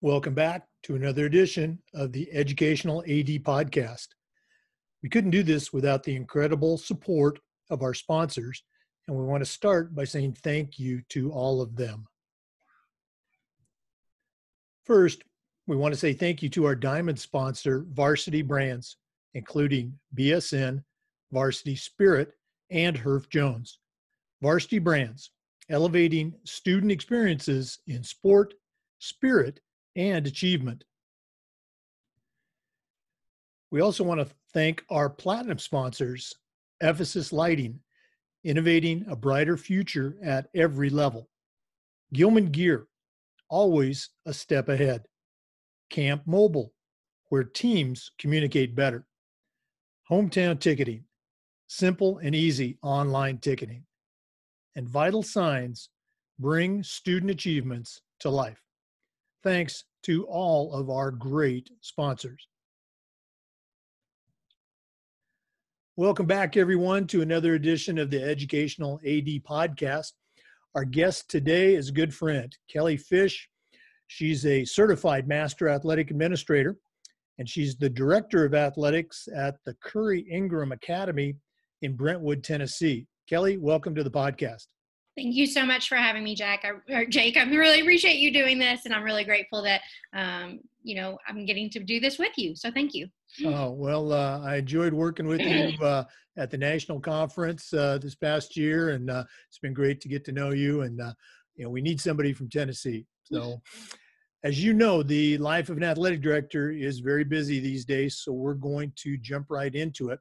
Welcome back to another edition of the Educational AD Podcast. We couldn't do this without the incredible support of our sponsors, and we want to start by saying thank you to all of them. First, we want to say thank you to our diamond sponsor, Varsity Brands, including BSN, Varsity Spirit, and Herff Jones. Varsity Brands, elevating student experiences in sport, spirit, and achievement. We also want to thank our platinum sponsors, Ephesus Lighting, innovating a brighter future at every level. Gilman Gear, always a step ahead. Camp Mobile, where teams communicate better. Hometown Ticketing, simple and easy online ticketing. And Vital Signs bring student achievements to life thanks to all of our great sponsors. Welcome back, everyone, to another edition of the Educational AD Podcast. Our guest today is a good friend, Kelly Fish. She's a certified master athletic administrator, and she's the director of athletics at the Currey Ingram Academy in Brentwood, Tennessee. Kelly, welcome to the podcast. Thank you so much for having me, Jack. I, or Jake, I really appreciate you doing this, and I'm really grateful that um, you know I'm getting to do this with you. So thank you. Oh well, uh, I enjoyed working with you uh, at the national conference uh, this past year, and uh, it's been great to get to know you. And uh, you know, we need somebody from Tennessee. So, as you know, the life of an athletic director is very busy these days. So we're going to jump right into it.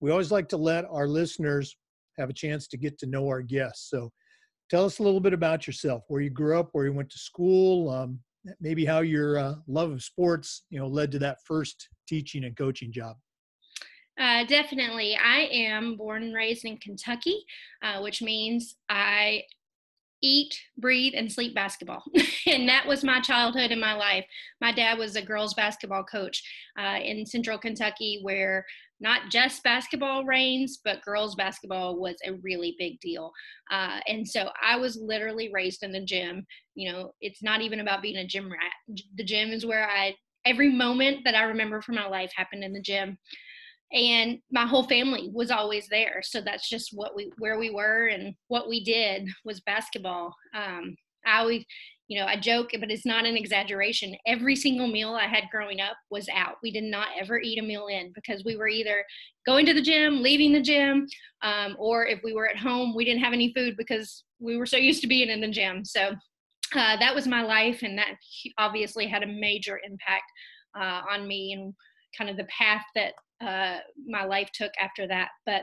We always like to let our listeners have a chance to get to know our guests. So tell us a little bit about yourself, where you grew up, where you went to school, um, maybe how your uh, love of sports, you know, led to that first teaching and coaching job. Uh, definitely. I am born and raised in Kentucky, uh, which means I eat, breathe, and sleep basketball. and that was my childhood and my life. My dad was a girls basketball coach uh, in central Kentucky, where not just basketball reigns, but girls basketball was a really big deal. Uh, and so I was literally raised in the gym. You know, it's not even about being a gym rat. The gym is where I, every moment that I remember from my life happened in the gym. And my whole family was always there. So that's just what we, where we were and what we did was basketball. Um, I always, you know, I joke, but it's not an exaggeration. Every single meal I had growing up was out. We did not ever eat a meal in because we were either going to the gym, leaving the gym, um, or if we were at home, we didn't have any food because we were so used to being in the gym. So uh, that was my life, and that obviously had a major impact uh, on me and kind of the path that uh, my life took after that. But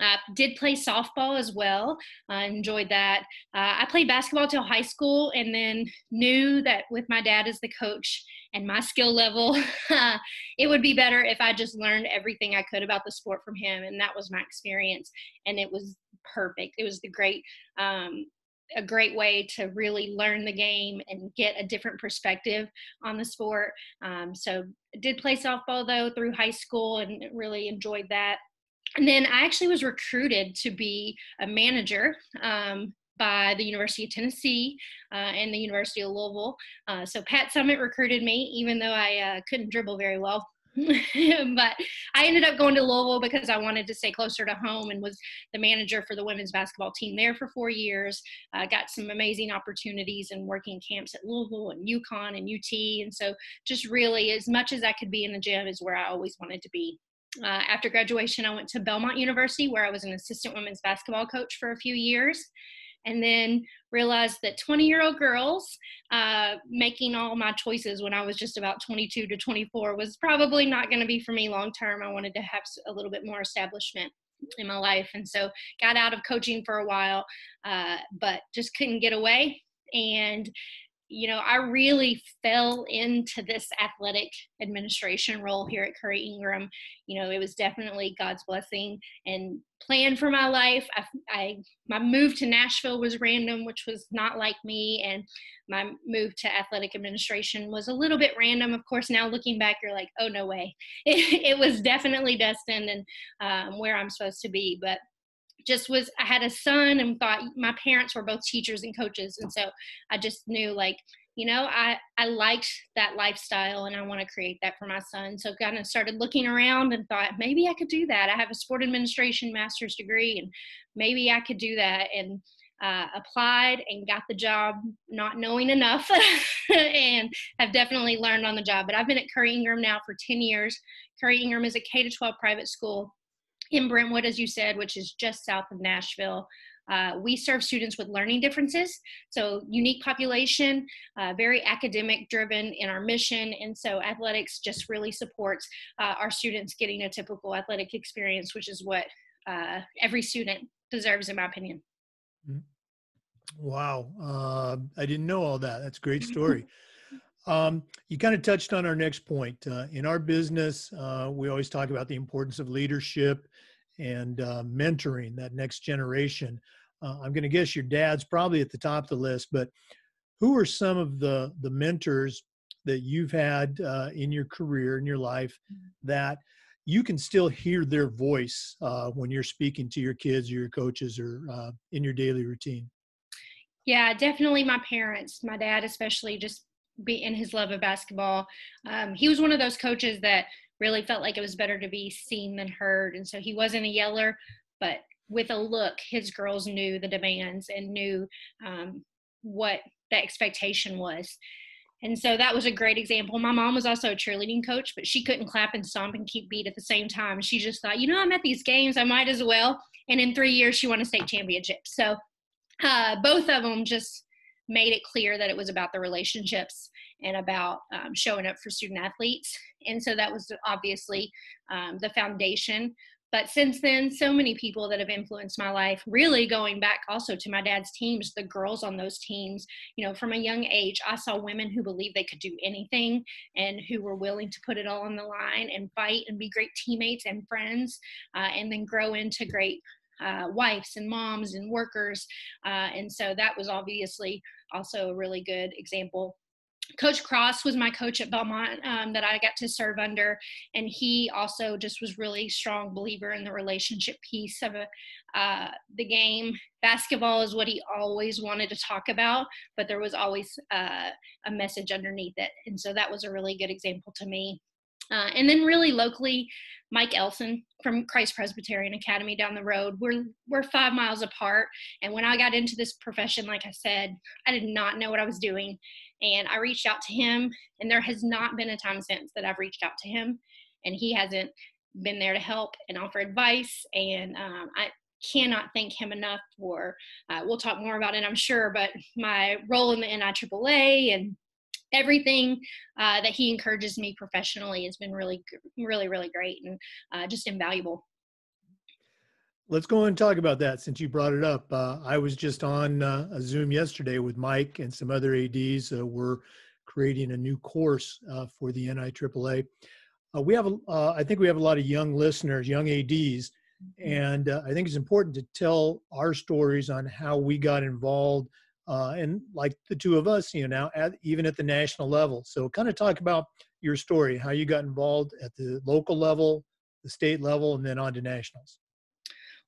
uh, did play softball as well. I enjoyed that. Uh, I played basketball till high school and then knew that with my dad as the coach and my skill level, it would be better if I just learned everything I could about the sport from him. And that was my experience. And it was perfect. It was the great, um, a great way to really learn the game and get a different perspective on the sport. Um, so did play softball though through high school and really enjoyed that and then I actually was recruited to be a manager um, by the University of Tennessee uh, and the University of Louisville. Uh, so Pat Summitt recruited me, even though I uh, couldn't dribble very well. but I ended up going to Louisville because I wanted to stay closer to home and was the manager for the women's basketball team there for four years. I got some amazing opportunities and working camps at Louisville and UConn and UT. And so just really as much as I could be in the gym is where I always wanted to be uh, after graduation, I went to Belmont University where I was an assistant women's basketball coach for a few years. And then realized that 20 year old girls uh, making all my choices when I was just about 22 to 24 was probably not going to be for me long term. I wanted to have a little bit more establishment in my life. And so got out of coaching for a while, uh, but just couldn't get away. And you know, I really fell into this athletic administration role here at Currey Ingram. You know, it was definitely God's blessing and plan for my life. I, I, my move to Nashville was random, which was not like me, and my move to athletic administration was a little bit random. Of course, now looking back, you're like, oh no way, it, it was definitely destined and um, where I'm supposed to be. But just was I had a son and thought my parents were both teachers and coaches and so I just knew like you know I I liked that lifestyle and I want to create that for my son so kind of started looking around and thought maybe I could do that. I have a sport administration master's degree and maybe I could do that and uh, applied and got the job not knowing enough and have definitely learned on the job but I've been at Currey Ingram now for 10 years. Currey Ingram is a K to 12 private school in Brentwood, as you said, which is just south of Nashville. Uh, we serve students with learning differences, so unique population, uh, very academic driven in our mission, and so athletics just really supports uh, our students getting a typical athletic experience, which is what uh, every student deserves, in my opinion. Mm-hmm. Wow, uh, I didn't know all that. That's a great story. Um, you kind of touched on our next point. Uh, in our business, uh, we always talk about the importance of leadership and uh, mentoring that next generation. Uh, I'm going to guess your dad's probably at the top of the list, but who are some of the the mentors that you've had uh, in your career in your life that you can still hear their voice uh, when you're speaking to your kids or your coaches or in your daily routine? Yeah, definitely my parents, my dad especially, just be in his love of basketball. Um, he was one of those coaches that really felt like it was better to be seen than heard. And so he wasn't a yeller, but with a look, his girls knew the demands and knew um, what the expectation was. And so that was a great example. My mom was also a cheerleading coach, but she couldn't clap and stomp and keep beat at the same time. She just thought, you know, I'm at these games, I might as well. And in three years, she won a state championship. So uh, both of them just made it clear that it was about the relationships and about um, showing up for student athletes. And so that was obviously um, the foundation. But since then, so many people that have influenced my life, really going back also to my dad's teams, the girls on those teams, you know, from a young age, I saw women who believed they could do anything and who were willing to put it all on the line and fight and be great teammates and friends uh, and then grow into great uh, wives and moms and workers. Uh, and so that was obviously also a really good example. Coach Cross was my coach at Belmont um, that I got to serve under, and he also just was really strong believer in the relationship piece of uh, the game. Basketball is what he always wanted to talk about, but there was always uh, a message underneath it, and so that was a really good example to me. Uh, and then really locally, Mike Elson from Christ Presbyterian Academy down the road. We're we're five miles apart. And when I got into this profession, like I said, I did not know what I was doing. And I reached out to him, and there has not been a time since that I've reached out to him, and he hasn't been there to help and offer advice. And um, I cannot thank him enough for. Uh, we'll talk more about it, I'm sure, but my role in the NIAAA and everything uh, that he encourages me professionally has been really, really, really great and uh, just invaluable. Let's go and talk about that since you brought it up. Uh, I was just on uh, a Zoom yesterday with Mike and some other ADs. Uh, we're creating a new course uh, for the NIAAA. we have, a, I think we have a lot of young listeners, young ADs, mm-hmm. and I think it's important to tell our stories on how we got involved uh, and like the two of us, you know, now at, even at the national level. So, kind of talk about your story, how you got involved at the local level, the state level, and then on to nationals.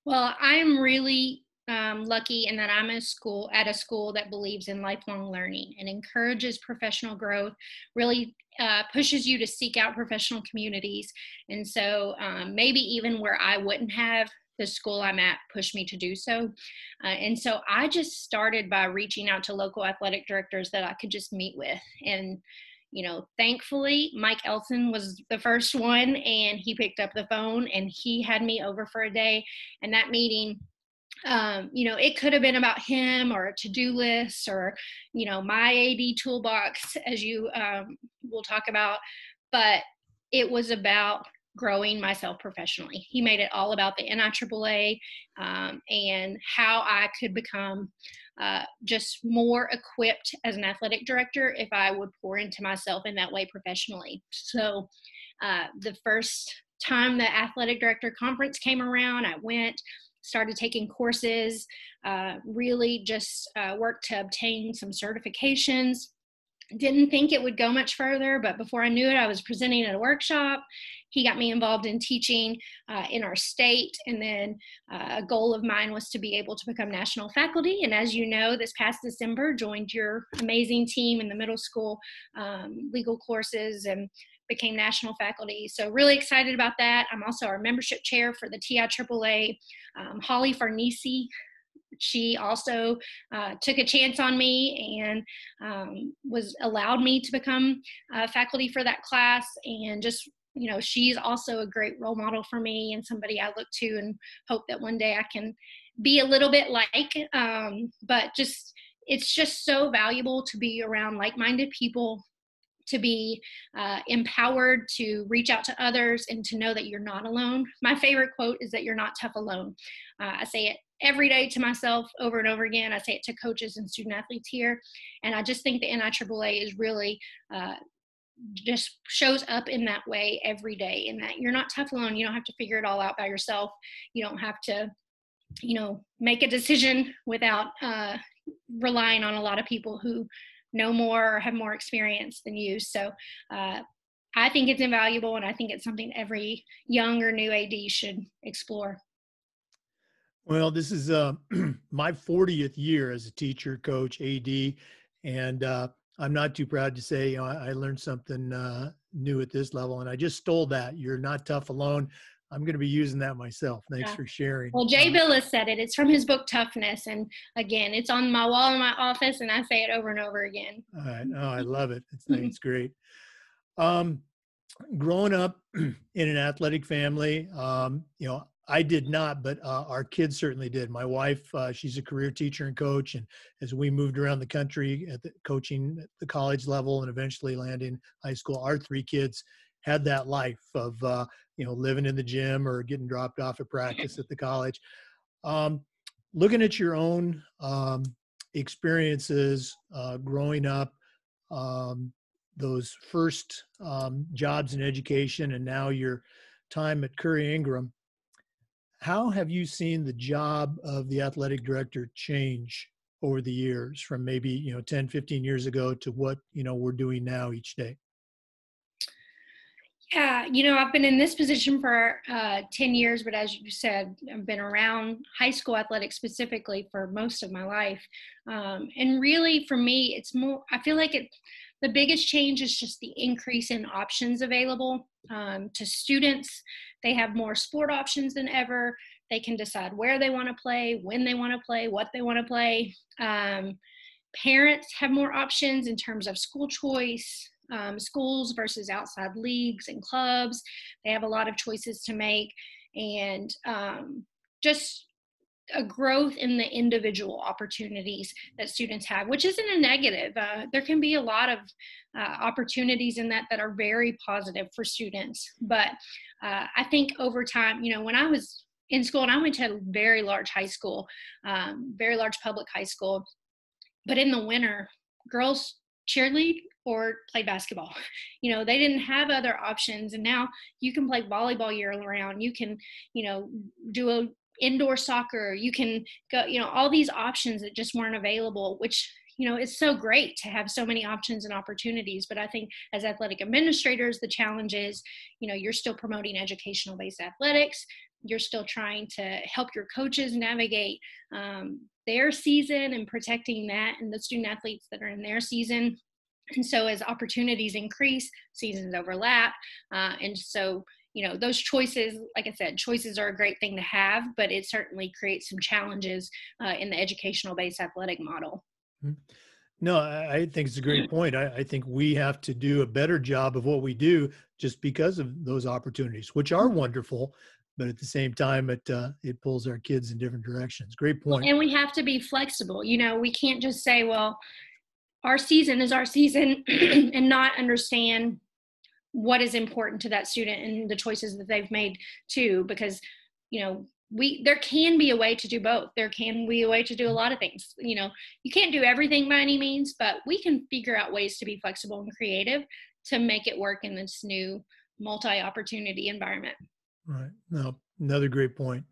Well, I'm really um, lucky in that I'm a school at a school that believes in lifelong learning and encourages professional growth. Really uh, pushes you to seek out professional communities, and so um, maybe even where I wouldn't have the school I'm at pushed me to do so. Uh, and so I just started by reaching out to local athletic directors that I could just meet with. And, you know, thankfully, Mike Elson was the first one and he picked up the phone and he had me over for a day. And that meeting, um, you know, it could have been about him or a to do list or, you know, my AD toolbox, as you um, will talk about. But it was about growing myself professionally. He made it all about the NIAAA um, and how I could become uh, just more equipped as an athletic director if I would pour into myself in that way professionally. So uh, the first time the athletic director conference came around, I went, started taking courses, uh, really just uh, worked to obtain some certifications didn't think it would go much further, but before I knew it, I was presenting at a workshop. He got me involved in teaching uh, in our state, and then uh, a goal of mine was to be able to become national faculty. And as you know, this past December, joined your amazing team in the middle school um, legal courses and became national faculty. So really excited about that. I'm also our membership chair for the TIAAA. Um, Holly Farnese she also uh, took a chance on me and um, was allowed me to become uh, faculty for that class and just you know she's also a great role model for me and somebody i look to and hope that one day i can be a little bit like um, but just it's just so valuable to be around like-minded people to be uh, empowered to reach out to others and to know that you're not alone. My favorite quote is that you're not tough alone. Uh, i say it every day to myself over and over again. I say it to coaches and student athletes here. And I just think the NIAAA is really uh, just shows up in that way every day in that you're not tough alone. You don't have to figure it all out by yourself. You don't have to, you know, make a decision without uh, relying on a lot of people who know more or have more experience than you. So uh, I think it's invaluable and I think it's something every young or new AD should explore. Well, this is uh, my 40th year as a teacher, coach, AD, and uh, I'm not too proud to say you know, I, learned something uh, new at this level, and I just stole that. You're not tough alone. I'm going to be using that myself. Thanks yeah. for sharing. Well, Jay uh, Bilas said it. It's from his book Toughness, and again, it's on my wall in my office, and I say it over and over again. All right. Oh, I love it. It's it's great. Um, growing up in an athletic family, um, you know, I did not, but uh, our kids certainly did. My wife, uh, she's a career teacher and coach, and as we moved around the country at the, coaching at the college level and eventually landing high school, our three kids had that life of uh, you know living in the gym or getting dropped off at practice at the college. Um, looking at your own um, experiences uh, growing up, um, those first um, jobs in education, and now your time at Currey Ingram how have you seen the job of the athletic director change over the years from maybe you know 10 15 years ago to what you know we're doing now each day? Yeah you know i've been in this position for uh, 10 years but as you said i've been around high school athletics specifically for most of my life. Um, and really for me it's more i feel like it the biggest change is just the increase in options available um, to students they have more sport options than ever. They can decide where they want to play, when they want to play, what they want to play. Um, parents have more options in terms of school choice, um, schools versus outside leagues and clubs. They have a lot of choices to make, and um, just a growth in the individual opportunities that students have, which isn't a negative. Uh, there can be a lot of uh, opportunities in that that are very positive for students. But uh, I think over time, you know, when I was in school, and I went to a very large high school, um, very large public high school, but in the winter, girls cheerlead or play basketball. You know, they didn't have other options and now you can play volleyball year round. You can, you know, do a indoor soccer you can go you know all these options that just weren't available which you know it's so great to have so many options and opportunities. But i think as athletic administrators the challenge is you know you're still promoting educational based athletics. You're still trying to help your coaches navigate um, their season and protecting that and the student athletes that are in their season. And so as opportunities increase seasons overlap uh, and so you know those choices like i said choices are a great thing to have but it certainly creates some challenges uh, in the educational based athletic model. Mm-hmm. no i think it's a great point. I, I, think we have to do a better job of what we do just because of those opportunities which are mm-hmm. wonderful but at the same time it uh, it pulls our kids in different directions. Great point. and we have to be flexible. You know we can't just say well our season is our season and not understand what is important to that student and the choices that they've made too because you know we there can be a way to do both. There can be a way to do a lot of things. You know you can't do everything by any means but we can figure out ways to be flexible and creative to make it work in this new multi opportunity environment. Right. Now another great point.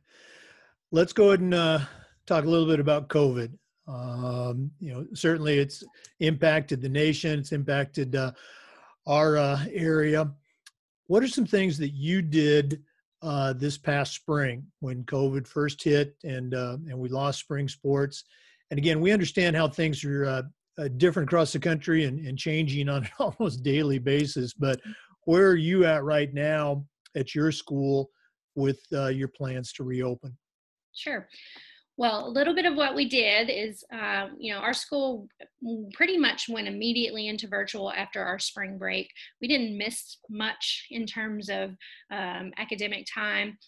Let's go ahead and uh, talk a little bit about covid. Um, you know, certainly it's impacted the nation. It's impacted uh, our uh, area. What are some things that you did uh, this past spring when COVID first hit and uh, and we lost spring sports? And again, we understand how things are uh, uh, different across the country and, and changing on an almost daily basis. But where are you at right now at your school with uh, your plans to reopen? Sure. Well, a little bit of what we did is, uh, you know, our school pretty much went immediately into virtual after our spring break. We didn't miss much in terms of um, academic time,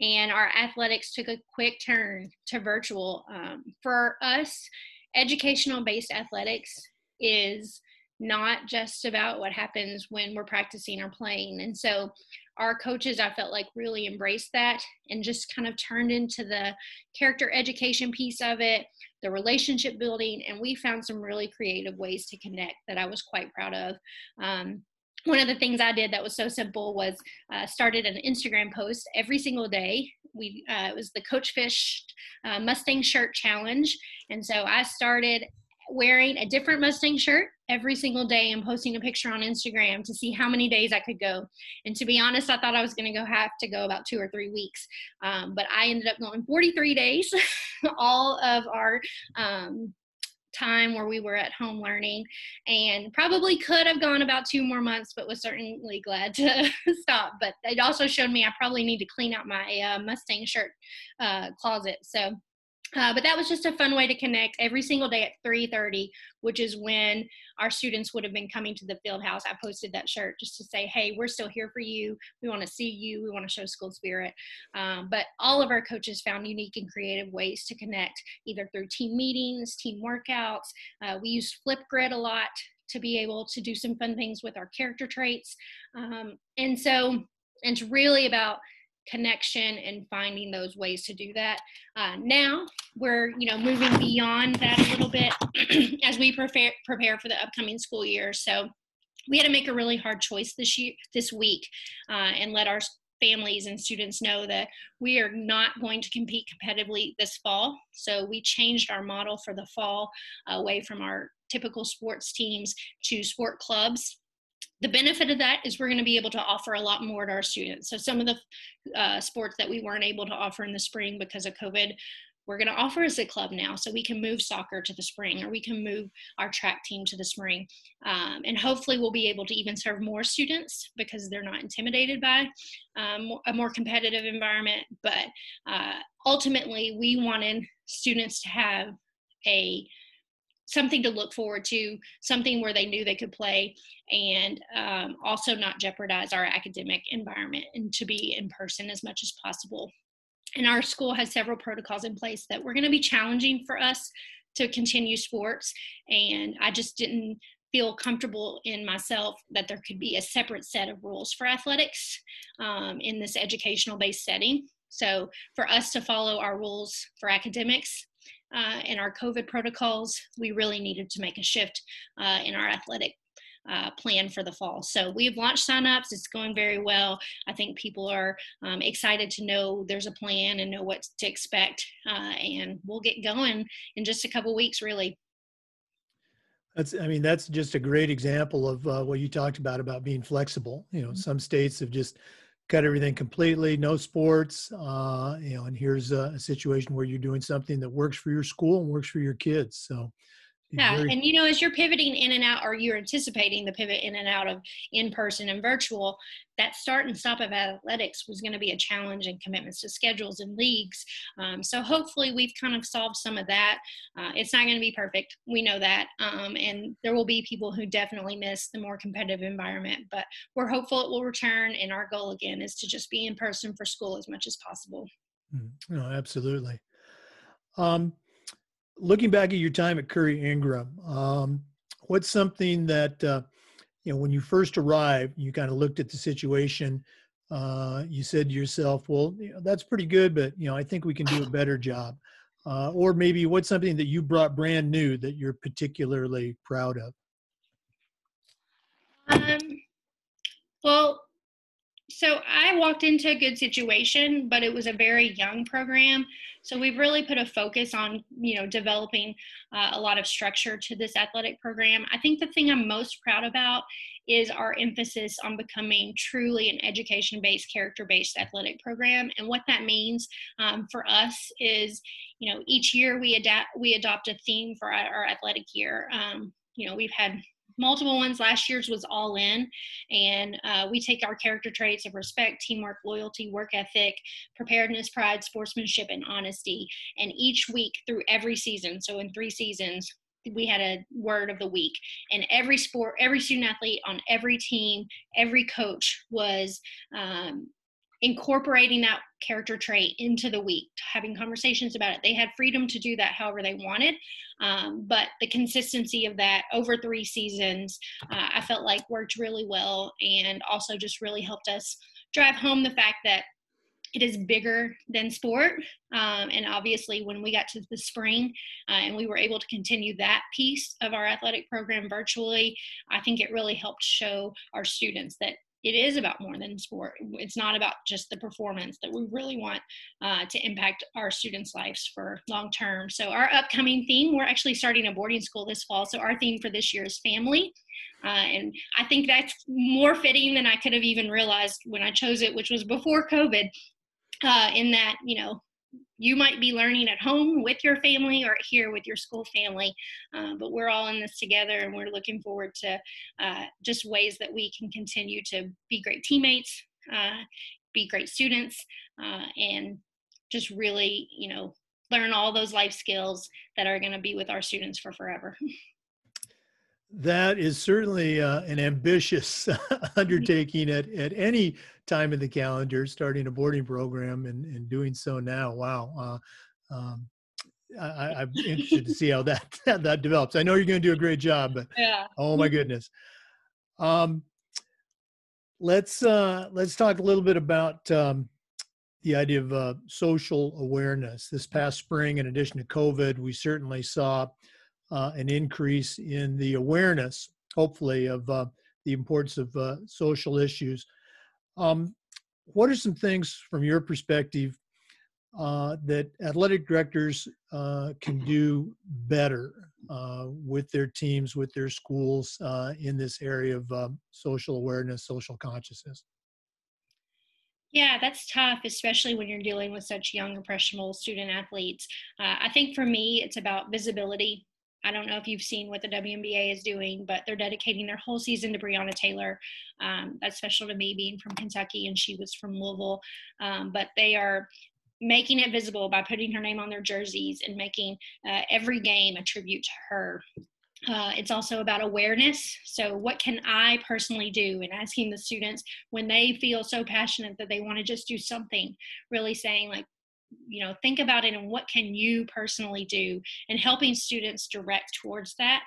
and our athletics took a quick turn to virtual. Um, for us, educational based athletics is not just about what happens when we're practicing or playing. And so our coaches, I felt like really embraced that and just kind of turned into the character education piece of it, the relationship building, and we found some really creative ways to connect that I was quite proud of. Um, one of the things I did that was so simple was uh, started an Instagram post every single day. We uh, it was the Coach Fish uh, Mustang Shirt Challenge, and so I started wearing a different Mustang shirt every single day and posting a picture on Instagram to see how many days I could go. And to be honest, I thought I was going to go have to go about two or three weeks, um, but I ended up going 43 days. All of our um, time where we were at home learning and probably could have gone about two more months but was certainly glad to stop but it also showed me i probably need to clean out my uh, mustang shirt uh, closet so uh, but that was just a fun way to connect every single day at 3.30 which is when our students would have been coming to the field house. I posted that shirt just to say hey we're still here for you. We want to see you. We want to show school spirit. Um, but all of our coaches found unique and creative ways to connect either through team meetings team workouts. Uh, we used flipgrid a lot to be able to do some fun things with our character traits. Um, and so it's really about connection and finding those ways to do that. Uh, now we're, you know, moving beyond that a little bit as we prepare prepare for the upcoming school year. So we had to make a really hard choice this year, this week, uh, and let our families and students know that we are not going to compete competitively this fall. So we changed our model for the fall away from our typical sports teams to sport clubs the benefit of that is we're going to be able to offer a lot more to our students. So some of the uh, sports that we weren't able to offer in the spring because of COVID, we're going to offer as a club now. So we can move soccer to the spring, or we can move our track team to the spring, um, and hopefully we'll be able to even serve more students because they're not intimidated by um, a more competitive environment. But uh, ultimately, we wanted students to have a something to look forward to, something where they knew they could play, and um, also not jeopardize our academic environment and to be in person as much as possible. And our school has several protocols in place that were going to be challenging for us to continue sports. And I just didn't feel comfortable in myself that there could be a separate set of rules for athletics um, in this educational based setting. So, for us to follow our rules for academics uh, and our COVID protocols, we really needed to make a shift uh, in our athletic uh, plan for the fall. So we've launched signups. It's going very well. I think people are um, excited to know there's a plan and know what to expect. Uh, and we'll get going in just a couple weeks, really. That's, I mean, that's just a great example of uh, what you talked about about being flexible. You know, mm-hmm. some states have just cut everything completely, no sports. Uh, you know, and here's a, a, situation where you're doing something that works for your school and works for your kids. So yeah very- and you know as you're pivoting in and out or you're anticipating the pivot in and out of in person and virtual that start and stop of athletics was going to be a challenge and commitments to schedules and leagues. Um, so hopefully we've kind of solved some of that. Uh, it's not going to be perfect we know that um, and there will be people who definitely miss the more competitive environment but we're hopeful it will return and our goal again is to just be in person for school as much as possible. Mm, no absolutely. Um, looking back at your time at Currey Ingram, um, what's something that uh, you know when you first arrived, you kind of looked at the situation. Uh, you said to yourself, "Well, you know, that's pretty good, but you know, I think we can do a better job." Uh, or maybe what's something that you brought brand new that you're particularly proud of? Um, well, so I walked into a good situation, but it was a very young program. So we've really put a focus on, you know, developing uh, a lot of structure to this athletic program. I think the thing I'm most proud about is our emphasis on becoming truly an education-based, character-based athletic program. And what that means um, for us is, you know, each year we adapt, we adopt a theme for our, our athletic year. Um, you know, we've had multiple ones. Last year's was all in, and uh, we take our character traits of respect, teamwork, loyalty, work ethic, preparedness, pride, sportsmanship, and honesty. And each week through every season, so in three seasons, we had a word of the week and every sport every student athlete on every team every coach was um, incorporating that character trait into the week, having conversations about it. They had freedom to do that however they wanted. Um, but the consistency of that over three seasons, uh, I felt like worked really well and also just really helped us drive home the fact that it is bigger than sport. Um, and obviously, when we got to the spring uh, and we were able to continue that piece of our athletic program virtually, I think it really helped show our students that it is about more than sport. It's not about just the performance that we really want uh, to impact our students' lives for long term. So, our upcoming theme, we're actually starting a boarding school this fall. So, our theme for this year is family. Uh, and I think that's more fitting than I could have even realized when I chose it, which was before COVID. Uh, in that, you know, you might be learning at home with your family or here with your school family, uh, but we're all in this together and we're looking forward to uh, just ways that we can continue to be great teammates, uh, be great students, uh, and just really, you know, learn all those life skills that are going to be with our students for forever. That is certainly uh, an ambitious undertaking at, at any time in the calendar, starting a boarding program and, and doing so now. Wow. Uh, um, I, am interested to see how that that develops. I know you're going to do a great job, but yeah. oh my goodness. Um, let's uh, let's talk a little bit about um, the idea of uh, social awareness. This past spring, in addition to COVID, we certainly saw uh, an increase in the awareness, hopefully, of uh, the importance of uh, social issues. Um, what are some things from your perspective uh, that athletic directors uh, can do better uh, with their teams, with their schools in this area of um, social awareness, social consciousness? Yeah, that's tough, especially when you're dealing with such young, impressionable student athletes. Uh, I think for me, it's about visibility. I don't know if you've seen what the WNBA is doing, but they're dedicating their whole season to Breonna Taylor. Um, that's special to me being from Kentucky and she was from Louisville. Um, but they are making it visible by putting her name on their jerseys and making uh, every game a tribute to her. Uh, it's also about awareness. So, what can I personally do? And asking the students when they feel so passionate that they want to just do something, really saying, like, you know think about it and what can you personally do and helping students direct towards that.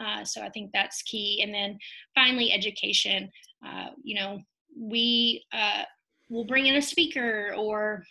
Uh, so i think that's key. And then finally education. Uh, you know we uh, will bring in a speaker or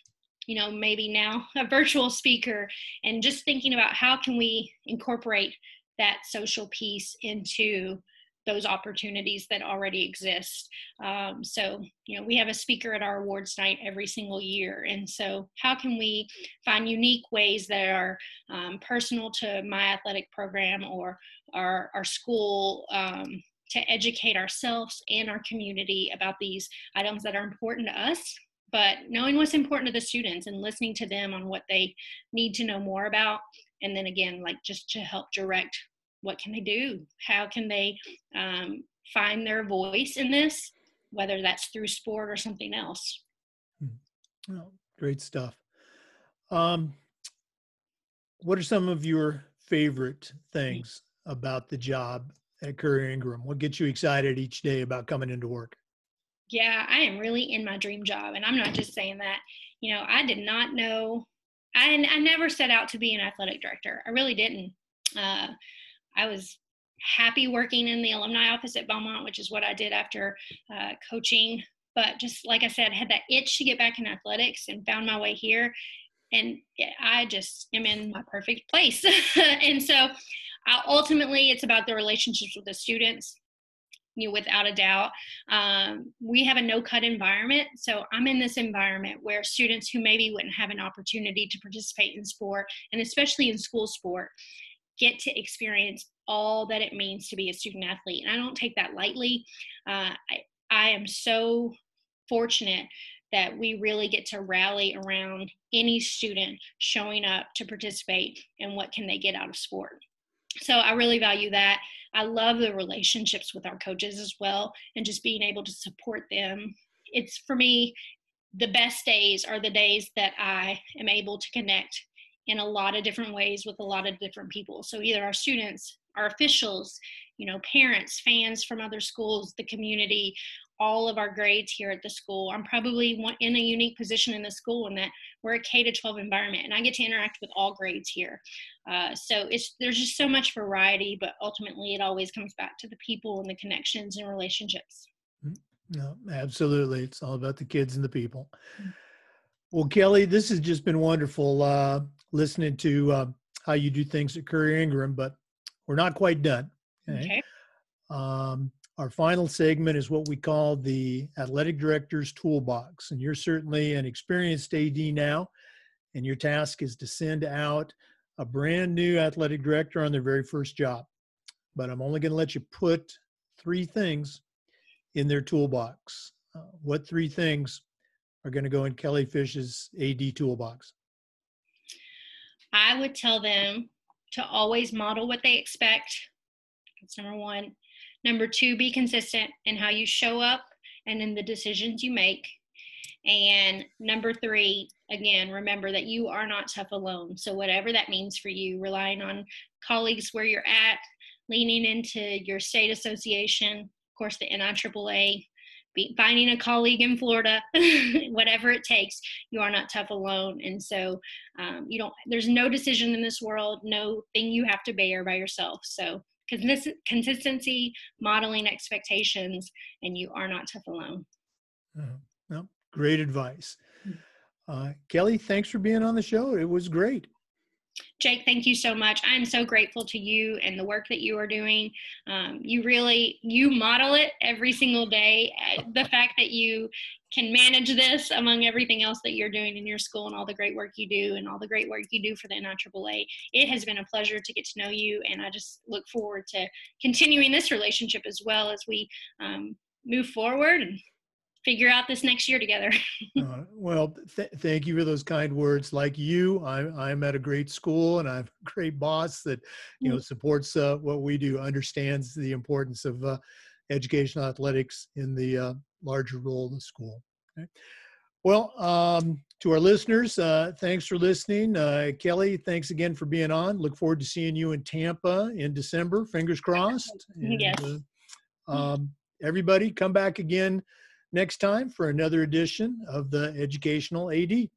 you know maybe now a virtual speaker. And just thinking about how can we incorporate that social piece into those opportunities that already exist. Um, so, you know, we have a speaker at our awards night every single year. And so, how can we find unique ways that are um, personal to my athletic program or our, our school? Um, to educate ourselves and our community about these items that are important to us but knowing what's important to the students and listening to them on what they need to know more about and then again like just to help direct what can they do? How can they um, find their voice in this, whether that's through sport or something else? Oh, great stuff. Um, what are some of your favorite things about the job at Currey Ingram? What gets you excited each day about coming into work? Yeah, I am really in my dream job. And I'm not just saying that. You know, I did not know, I, I never set out to be an athletic director. I really didn't. Uh, I was happy working in the alumni office at Belmont, which is what I did after uh, coaching. But just like I said, had that itch to get back in athletics and found my way here. And I just am in my perfect place. and so I, ultimately, it's about the relationships with the students. you know, without a doubt. Um, we have a no cut environment. So I'm in this environment where students who maybe wouldn't have an opportunity to participate in sport, and especially in school sport, get to experience all that it means to be a student athlete. And I don't take that lightly. Uh, I, I am so fortunate that we really get to rally around any student showing up to participate and what can they get out of sport so i really value that i love the relationships with our coaches as well and just being able to support them it's for me the best days are the days that i am able to connect in a lot of different ways with a lot of different people so either our students our officials you know parents fans from other schools the community all of our grades here at the school. I'm probably in a unique position in the school in that we're a K to 12 environment, and I get to interact with all grades here. Uh, so it's there's just so much variety, but ultimately it always comes back to the people and the connections and relationships. Mm-hmm. No, absolutely, it's all about the kids and the people. Mm. Well, Kelly, this has just been wonderful uh, listening to uh, how you do things at Currey Ingram, but we're not quite done. Okay. okay. Um, our final segment is what we call the athletic director's toolbox. And you're certainly an experienced AD now, and your task is to send out a brand new athletic director on their very first job. But I'm only going to let you put three things in their toolbox. Uh, what three things are going to go in Kelly Fish's AD toolbox? I would tell them to always model what they expect. That's number one. Number two, be consistent in how you show up and in the decisions you make. And number three, again, remember that you are not tough alone. So, whatever that means for you, relying on colleagues where you're at, leaning into your state association, of course, the NIAAA, be, finding a colleague in Florida, whatever it takes, you are not tough alone. And so, um, you don't, there's no decision in this world, no thing you have to bear by yourself. So, consistency, modeling expectations, and you are not tough alone. Uh, well, great advice. Hmm. Uh, Kelly, thanks for being on the show. It was great. Jake, thank you so much. I'm so grateful to you and the work that you are doing. Um, you really you model it every single day. Uh, the fact that you can manage this among everything else that you're doing in your school and all the great work you do and all the great work you do for the NIAAA. It has been a pleasure to get to know you, and I just look forward to continuing this relationship as well as we um, move forward and figure out this next year together. uh, well, th- thank you for those kind words. Like you, I'm, I'm at a great school and I have a great boss that, you know, mm. supports uh, what we do, understands the importance of uh, educational athletics in the uh, larger role of the school. Okay. Well, um, to our listeners, uh, thanks for listening. Uh, Kelly, thanks again for being on. Look forward to seeing you in Tampa in December. Fingers crossed. And, yes. um, everybody, come back again next time for another edition of the Educational AD.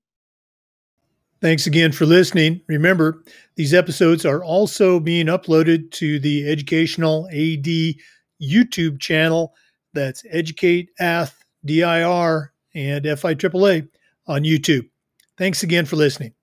Thanks again for listening. Remember, these episodes are also being uploaded to the Educational AD YouTube channel. That's Educate Ath DIR and FIAAA on YouTube. Thanks again for listening.